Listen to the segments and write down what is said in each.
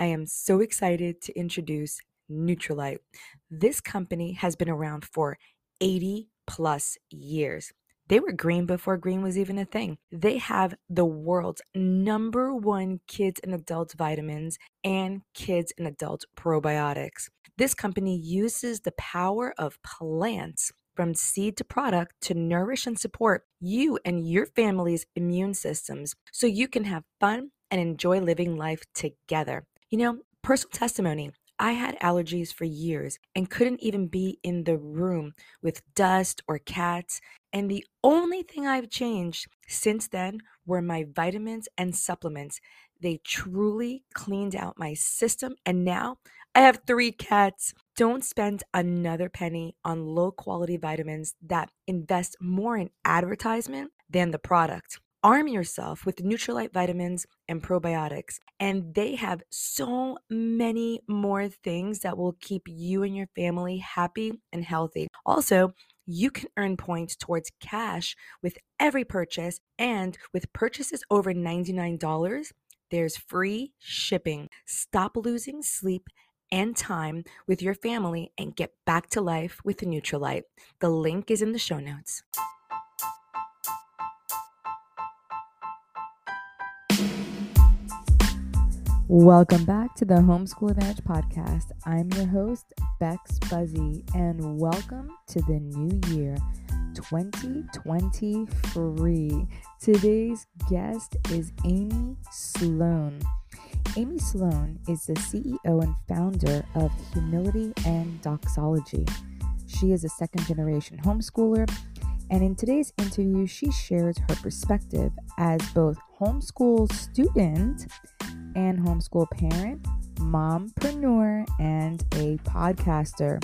I am so excited to introduce Nutrilite. This company has been around for 80 plus years. They were green before green was even a thing. They have the world's number one kids and adults vitamins and kids and adult probiotics. This company uses the power of plants from seed to product to nourish and support you and your family's immune systems so you can have fun and enjoy living life together. You know, personal testimony. I had allergies for years and couldn't even be in the room with dust or cats. And the only thing I've changed since then were my vitamins and supplements. They truly cleaned out my system. And now I have three cats. Don't spend another penny on low quality vitamins that invest more in advertisement than the product arm yourself with Nutrilite vitamins and probiotics. And they have so many more things that will keep you and your family happy and healthy. Also, you can earn points towards cash with every purchase. And with purchases over $99, there's free shipping. Stop losing sleep and time with your family and get back to life with Nutrilite. The link is in the show notes. Welcome back to the Homeschool Advantage podcast. I'm your host, Bex Buzzy, and welcome to the new year 2023. Today's guest is Amy Sloan. Amy Sloan is the CEO and founder of Humility and Doxology. She is a second generation homeschooler, and in today's interview, she shares her perspective as both homeschool student and homeschool parent, mompreneur, and a podcaster.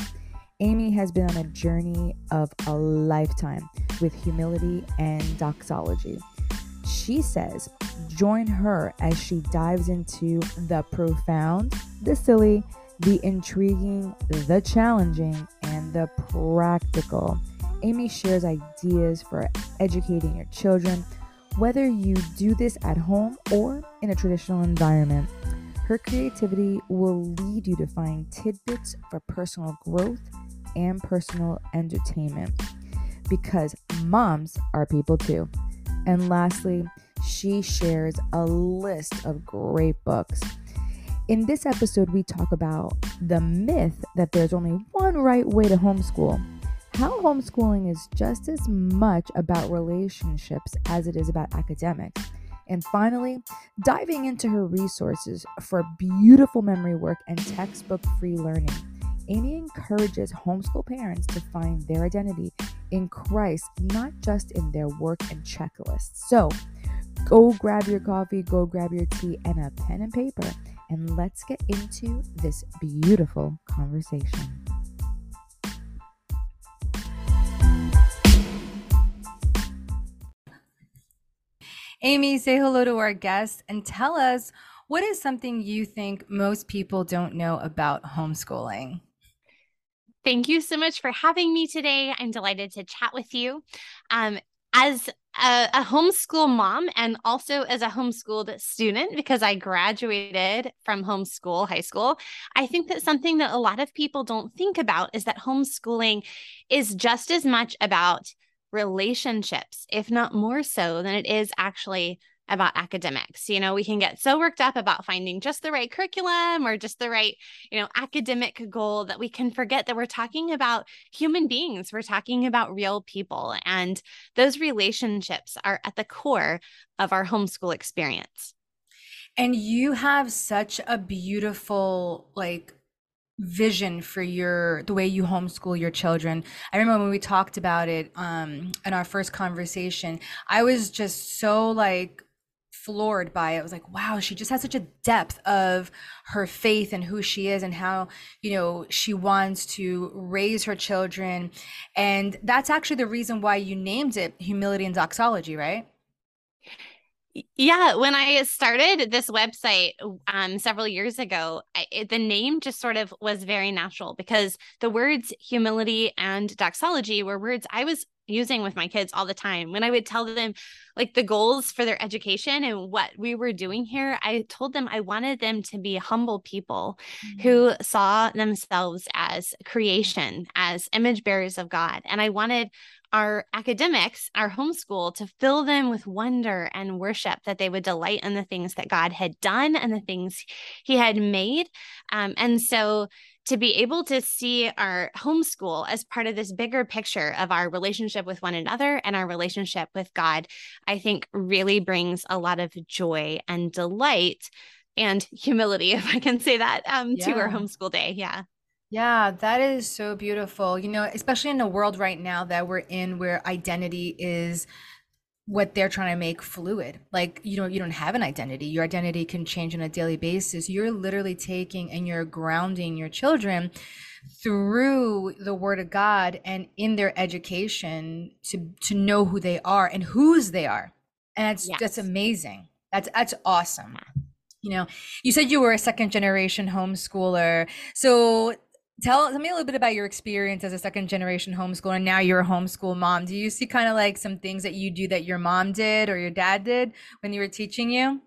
Amy has been on a journey of a lifetime with humility and doxology. She says, join her as she dives into the profound, the silly, the intriguing, the challenging, and the practical. Amy shares ideas for educating your children whether you do this at home or in a traditional environment. Her creativity will lead you to find tidbits for personal growth and personal entertainment because moms are people too. And lastly, she shares a list of great books. In this episode, we talk about the myth that there's only one right way to homeschool how homeschooling is just as much about relationships as it is about academics. And finally, diving into her resources for beautiful memory work and textbook free learning. Amy encourages homeschool parents to find their identity in Christ, not just in their work and checklists. So go grab your coffee, go grab your tea, and a pen and paper, and let's get into this beautiful conversation. Amy, say hello to our guests and tell us what is something you think most people don't know about homeschooling? Thank you so much for having me today. I'm delighted to chat with you. Um, as a, a, homeschool mom and also as a homeschooled student, because I graduated from homeschool high school, I think that something that a lot of people don't think about is that homeschooling is just as much about relationships, if not more so than it is actually about academics. You know, we can get so worked up about finding just the right curriculum or just the right, you know, academic goal that we can forget that we're talking about human beings. We're talking about real people. And those relationships are at the core of our homeschool experience. And you have such a beautiful, like, vision for your the way you homeschool your children i remember when we talked about it um in our first conversation i was just so like floored by it. I was like, wow, she just has such a depth of her faith and who she is and how, you know, she wants to raise her children. And that's actually the reason why you named it Humility and Doxology, right? Yeah, when I started this website um, several years ago, I, it, the name just sort of was very natural because the words humility and doxology were words I was using with my kids all the time. When I would tell them like the goals for their education and what we were doing here, I told them I wanted them to be humble people mm-hmm. who saw themselves as creation, as image bearers of God. And I wanted our academics, our homeschool, to fill them with wonder and worship, that they would delight in the things that God had done and the things He had made. Um, and so to be able to see our homeschool as part of this bigger picture of our relationship with one another and our relationship with God, I think really brings a lot of joy and delight and humility, if I can say that, um, yeah. to our homeschool day. Yeah. Yeah, that is so beautiful. You know, especially in the world right now that we're in where identity is what they're trying to make fluid. Like, you know, you don't have an identity. Your identity can change on a daily basis. You're literally taking and you're grounding your children through the word of God and in their education to to know who they are and whose they are. And that's yes. that's amazing. That's that's awesome. You know, you said you were a second generation homeschooler. So tell, tell me a little bit about your experience as a second generation homeschooler and now you're a homeschool mom do you see kind of like some things that you do that your mom did or your dad did when you were teaching you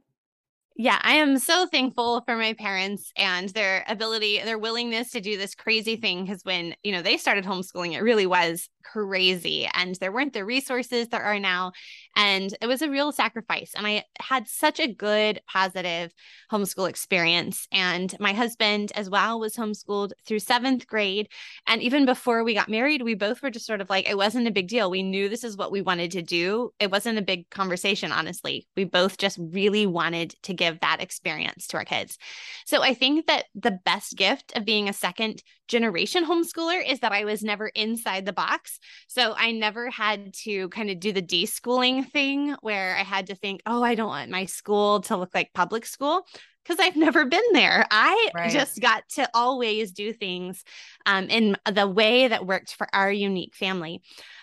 yeah, I am so thankful for my parents and their ability, their willingness to do this crazy thing. Because when, you know, they started homeschooling, it really was crazy and there weren't the resources there are now. And it was a real sacrifice. And I had such a good, positive homeschool experience. And my husband, as well, was homeschooled through seventh grade. And even before we got married, we both were just sort of like, it wasn't a big deal. We knew this is what we wanted to do. It wasn't a big conversation, honestly. We both just really wanted to give that experience to our kids. So I think that the best gift of being a second generation homeschooler is that I was never inside the box. So I never had to kind of do the deschooling thing where I had to think, oh, I don't want my school to look like public school because I've never been there. I right. just got to always do things um, in the way that worked for our unique family.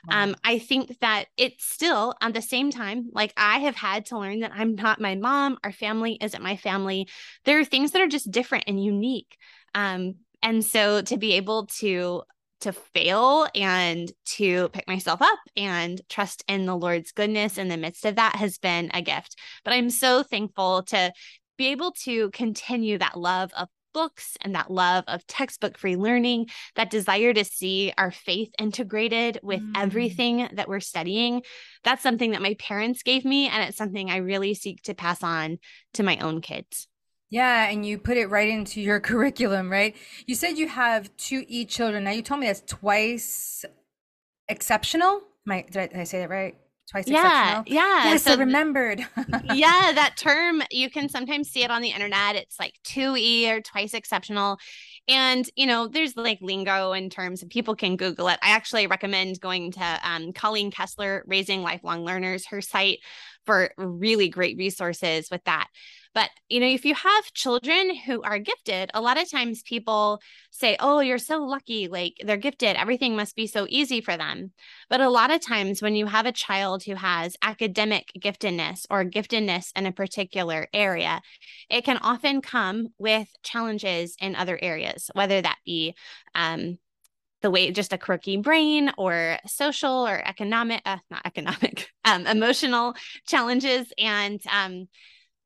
Wow. Um, I think that it's still at the same time, like I have had to learn that I'm not my mom, our family isn't my family. There are things that are just different and unique. Um, and so to be able to to fail and to pick myself up and trust in the Lord's goodness in the midst of that has been a gift. But I'm so thankful to be able to continue that love of books and that love of textbook free learning, that desire to see our faith integrated with mm. everything that we're studying. That's something that my parents gave me, and it's something I really seek to pass on to my own kids. Yeah, and you put it right into your curriculum, right? You said you have two E children. Now you told me that's twice exceptional. My did I, did I say that right? Twice yeah, exceptional. Yeah. Yes, so I remembered. yeah, that term you can sometimes see it on the internet. It's like two E or twice exceptional. And, you know, there's like lingo in terms of people can Google it. I actually recommend going to um, Colleen Kessler, Raising Lifelong Learners, her site for really great resources with that. But, you know, if you have children who are gifted, a lot of times people say, oh, you're so lucky. Like they're gifted. Everything must be so easy for them. But a lot of times when you have a child who has academic giftedness or giftedness in a particular area, it can often come with challenges in other areas, whether that be, um, the way just a quirky brain or social or economic uh, not economic um, emotional challenges. And um,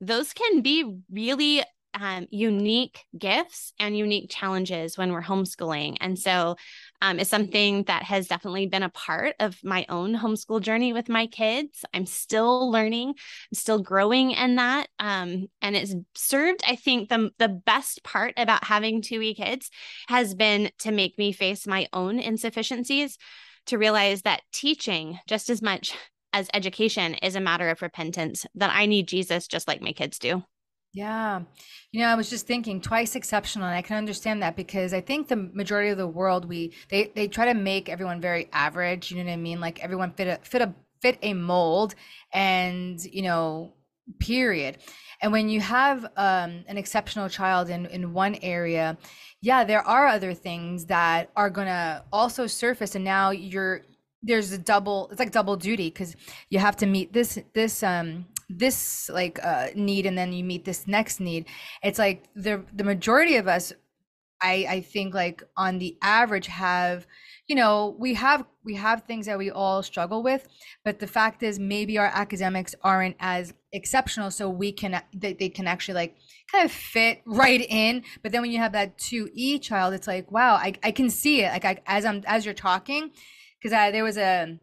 those can be really um, unique gifts and unique challenges when we're homeschooling. And so um, it's something that has definitely been a part of my own homeschool journey with my kids. I'm still learning, I'm still growing in that. Um, and it's served, I think, the, the best part about having two wee kids has been to make me face my own insufficiencies, to realize that teaching just as much as education is a matter of repentance, that I need Jesus just like my kids do. Yeah. You know, I was just thinking twice exceptional and I can understand that because I think the majority of the world we they they try to make everyone very average, you know what I mean? Like everyone fit a fit a fit a mold and, you know, period. And when you have um, an exceptional child in in one area, yeah, there are other things that are going to also surface and now you're there's a double it's like double duty because you have to meet this this um this like uh need and then you meet this next need. It's like the the majority of us I I think like on the average have you know we have we have things that we all struggle with but the fact is maybe our academics aren't as exceptional so we can they, they can actually like kind of fit right in. But then when you have that 2e child it's like wow i, I can see it. Like I, as i'm as you're talking because there was a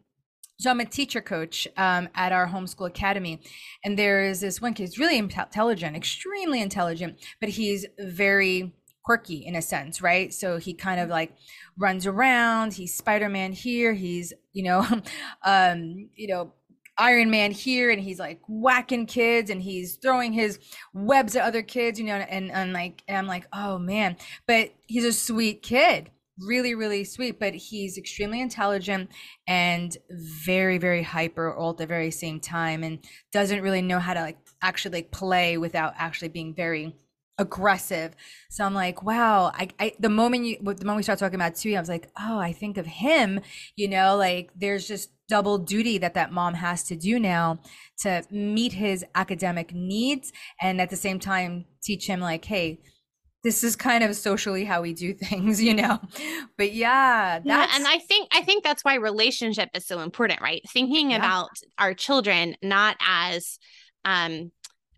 so I'm a teacher coach um, at our homeschool academy, and there is this one kid. He's really intelligent, extremely intelligent, but he's very quirky in a sense, right? So he kind of like runs around. He's Spider Man here. He's you know, um, you know, Iron Man here, and he's like whacking kids, and he's throwing his webs at other kids, you know, and and like, and I'm like, oh man, but he's a sweet kid really really sweet but he's extremely intelligent and very very hyper all at the very same time and doesn't really know how to like actually like play without actually being very aggressive. So I'm like, wow, I, I the moment you the moment we start talking about 2e, I was like, oh, I think of him, you know, like there's just double duty that that mom has to do now to meet his academic needs and at the same time teach him like, hey, this is kind of socially how we do things, you know. But yeah, yeah, and I think I think that's why relationship is so important, right? Thinking yeah. about our children not as um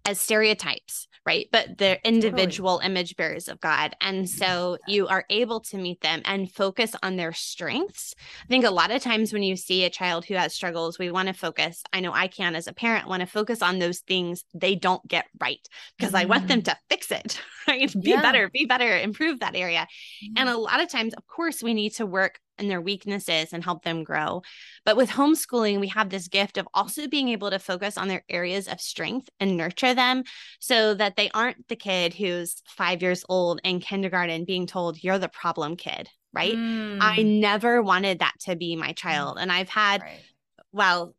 as stereotypes right? But they're individual totally. image bearers of God. And so you are able to meet them and focus on their strengths. I think a lot of times when you see a child who has struggles, we want to focus. I know I can, as a parent, want to focus on those things they don't get right because mm. I want them mm. to fix it, right? Be yeah. better, be better, improve that area. Mm. And a lot of times, of course, we need to work and their weaknesses and help them grow. But with homeschooling, we have this gift of also being able to focus on their areas of strength and nurture them so that they aren't the kid who's five years old in kindergarten being told, you're the problem kid. Right. Mm. I never wanted that to be my child. And I've had, right. well,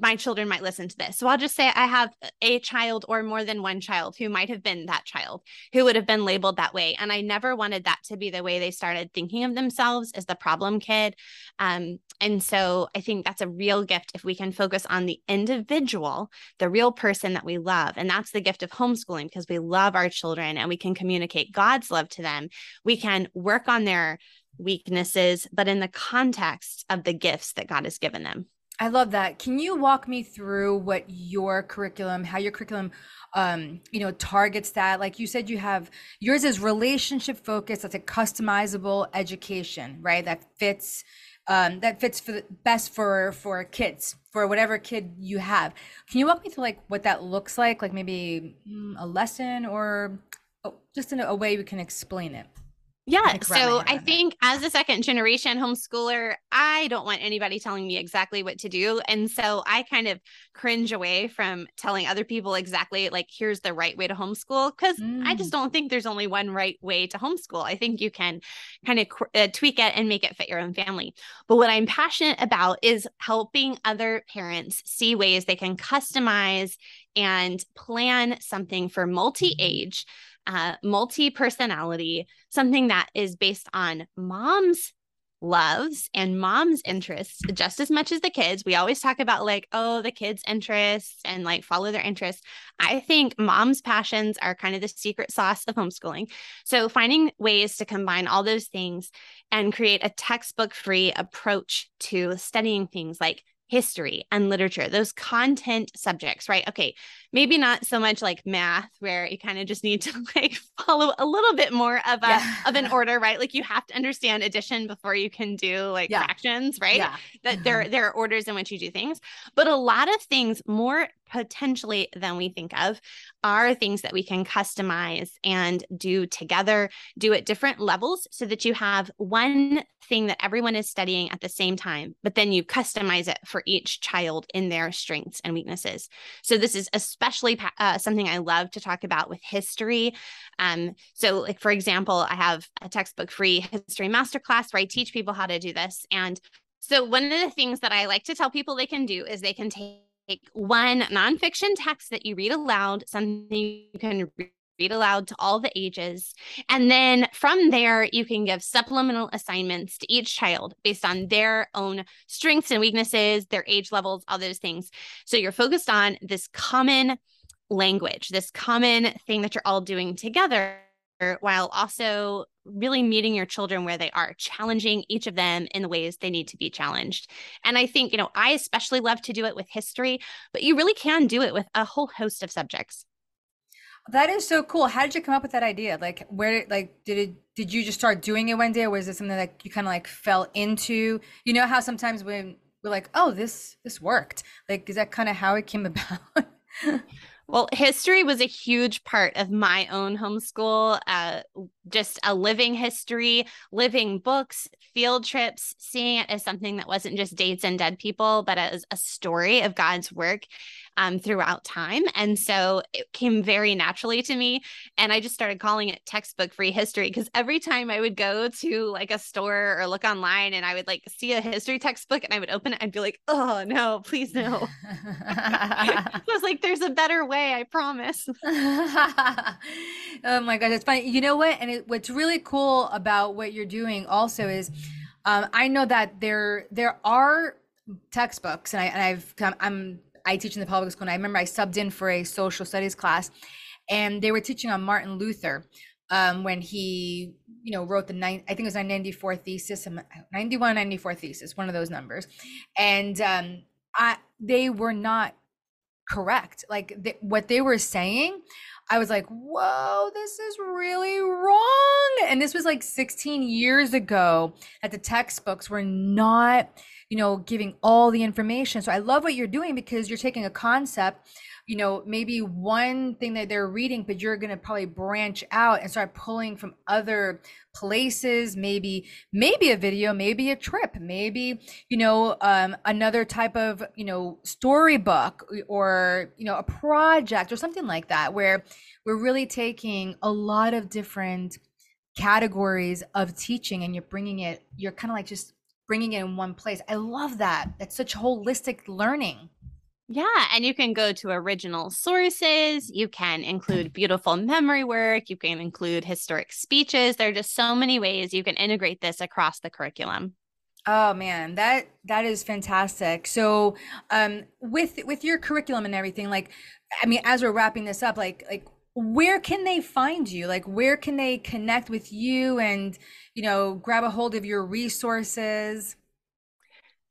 my children might listen to this. So I'll just say I have a child or more than one child who might have been that child who would have been labeled that way. And I never wanted that to be the way they started thinking of themselves as the problem kid. Um, and so I think that's a real gift if we can focus on the individual, the real person that we love. And that's the gift of homeschooling because we love our children and we can communicate God's love to them. We can work on their weaknesses, but in the context of the gifts that God has given them. I love that. Can you walk me through what your curriculum, how your curriculum, um, you know, targets that? Like you said, you have yours is relationship focused. That's a customizable education, right? That fits, um, that fits for the best for for kids, for whatever kid you have. Can you walk me through like what that looks like? Like maybe mm, a lesson or oh, just in a way we can explain it. Yeah. So I think as a second generation homeschooler, I don't want anybody telling me exactly what to do. And so I kind of cringe away from telling other people exactly like, here's the right way to homeschool, because mm. I just mm. don't think there's only one right way to homeschool. I think you can kind of uh, tweak it and make it fit your own family. But what I'm passionate about is helping other parents see ways they can customize and plan something for multi age uh, multi personality, something that is based on mom's loves and mom's interests just as much as the kids. We always talk about like, oh, the kids' interests and like follow their interests. I think mom's passions are kind of the secret sauce of homeschooling. So finding ways to combine all those things and create a textbook free approach to studying things like history and literature, those content subjects, right? Okay, maybe not so much like math where you kind of just need to like follow a little bit more of a yeah. of an order, right? Like you have to understand addition before you can do like yeah. fractions, right? Yeah. That there mm-hmm. there are orders in which you do things. But a lot of things more potentially than we think of are things that we can customize and do together, do at different levels so that you have one thing that everyone is studying at the same time, but then you customize it for each child in their strengths and weaknesses. So this is especially uh, something I love to talk about with history. Um, so like for example, I have a textbook free history masterclass where I teach people how to do this. And so one of the things that I like to tell people they can do is they can take one nonfiction text that you read aloud, something you can read aloud to all the ages. And then from there, you can give supplemental assignments to each child based on their own strengths and weaknesses, their age levels, all those things. So you're focused on this common language, this common thing that you're all doing together while also really meeting your children where they are, challenging each of them in the ways they need to be challenged. And I think, you know, I especially love to do it with history, but you really can do it with a whole host of subjects. That is so cool. How did you come up with that idea? Like where like did it did you just start doing it one day or was it something that you kind of like fell into? You know how sometimes when we're like, "Oh, this this worked." Like is that kind of how it came about? Well, history was a huge part of my own homeschool. Uh, just a living history, living books, field trips, seeing it as something that wasn't just dates and dead people, but as a story of God's work um, throughout time. And so it came very naturally to me. And I just started calling it textbook free history because every time I would go to like a store or look online and I would like see a history textbook and I would open it, I'd be like, oh no, please no. I was like, there's a better way, I promise. oh my gosh, it's funny. You know what? And it, what's really cool about what you're doing also is um, I know that there there are textbooks and I and I've I'm I teach in the public school, and I remember I subbed in for a social studies class, and they were teaching on Martin Luther um, when he, you know, wrote the nine, I think it was a 94 thesis, 91, 94 thesis, one of those numbers, and um, I they were not correct. Like what they were saying, I was like, whoa, this is really wrong. And this was like 16 years ago that the textbooks were not you know, giving all the information. So I love what you're doing because you're taking a concept, you know, maybe one thing that they're reading, but you're going to probably branch out and start pulling from other places, maybe, maybe a video, maybe a trip, maybe, you know, um, another type of, you know, storybook or, you know, a project or something like that, where we're really taking a lot of different categories of teaching and you're bringing it, you're kind of like just bringing it in one place. I love that. That's such holistic learning. Yeah, and you can go to original sources. You can include beautiful memory work. You can include historic speeches. There are just so many ways you can integrate this across the curriculum. Oh man, that that is fantastic. So, um, with with your curriculum and everything, like, I mean, as we're wrapping this up, like, like where can they find you like where can they connect with you and you know grab a hold of your resources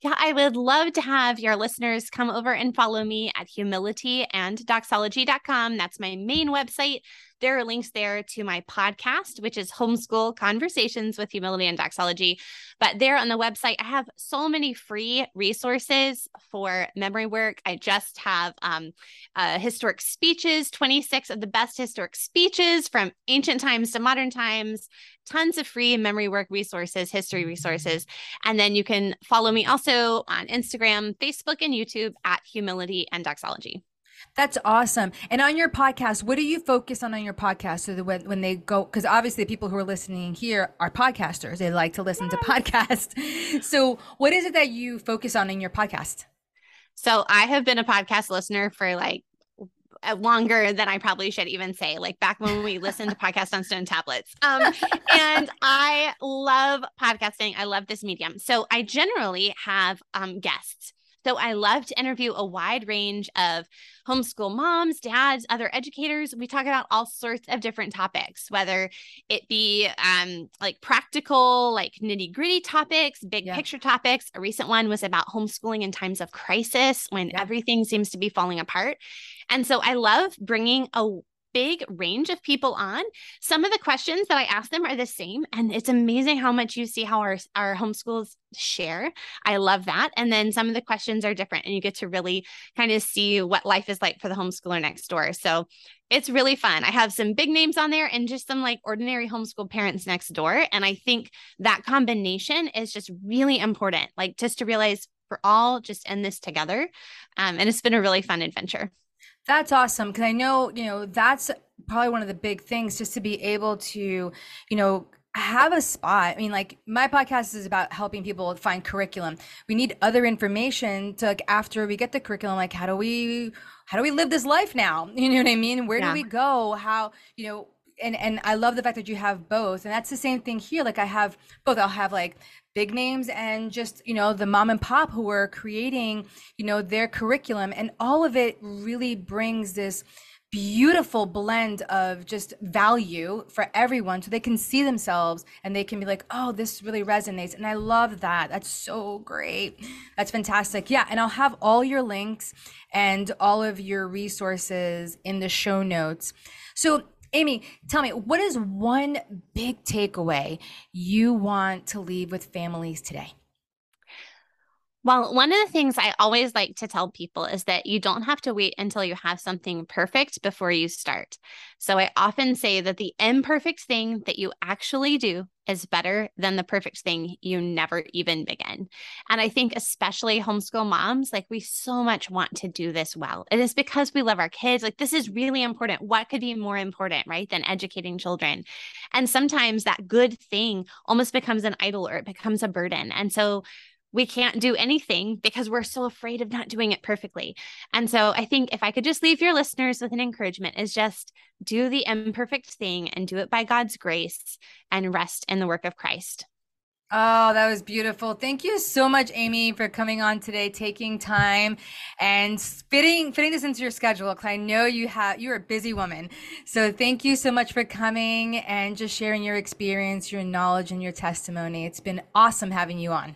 yeah, I would love to have your listeners come over and follow me at humilityanddoxology.com. That's my main website. There are links there to my podcast, which is Homeschool Conversations with Humility and Doxology. But there on the website, I have so many free resources for memory work. I just have um, uh, historic speeches, 26 of the best historic speeches from ancient times to modern times, tons of free memory work resources, history resources. And then you can follow me also on Instagram, Facebook, and YouTube at Humility and Doxology. That's awesome. And on your podcast, what do you focus on on your podcast so that when, when they go, because obviously the people who are listening here are podcasters, they like to listen to podcasts. So, what is it that you focus on in your podcast? So, I have been a podcast listener for like uh, longer than I probably should even say, like back when we listened to podcasts on stone tablets. Um, and I love podcasting. I love this medium. So I generally have um, guests. So I love to interview a wide range of homeschool moms, dads, other educators. We talk about all sorts of different topics, whether it be um, like practical, like nitty gritty topics, big yeah. picture topics. A recent one was about homeschooling in times of crisis when yeah. everything seems to be falling apart. And so I love bringing a big range of people on. Some of the questions that I ask them are the same. And it's amazing how much you see how our, our homeschools share. I love that. And then some of the questions are different, and you get to really kind of see what life is like for the homeschooler next door. So it's really fun. I have some big names on there and just some like ordinary homeschool parents next door. And I think that combination is just really important, like just to realize we're all just in this together. Um, and it's been a really fun adventure. That's awesome because I know, you know, that's probably one of the big things just to be able to, you know, have a spot. I mean, like my podcast is about helping people find curriculum. We need other information to like after we get the curriculum, like how do we how do we live this life now? You know what I mean? Where yeah. do we go? How, you know, and and I love the fact that you have both. And that's the same thing here. Like I have both. I'll have like big names and just you know the mom and pop who are creating you know their curriculum and all of it really brings this beautiful blend of just value for everyone so they can see themselves and they can be like oh this really resonates and i love that that's so great that's fantastic yeah and i'll have all your links and all of your resources in the show notes so amy tell me what is one big takeaway you want to leave with families today well, one of the things I always like to tell people is that you don't have to wait until you have something perfect before you start. So I often say that the imperfect thing that you actually do is better than the perfect thing you never even begin. And I think, especially homeschool moms, like we so much want to do this well. It is because we love our kids. Like, this is really important. What could be more important, right, than educating children? And sometimes that good thing almost becomes an idol or it becomes a burden. And so, we can't do anything because we're so afraid of not doing it perfectly. And so I think if I could just leave your listeners with an encouragement is just do the imperfect thing and do it by God's grace and rest in the work of Christ. Oh, that was beautiful. Thank you so much, Amy, for coming on today, taking time and fitting fitting this into your schedule. Cause I know you have you're a busy woman. So thank you so much for coming and just sharing your experience, your knowledge, and your testimony. It's been awesome having you on.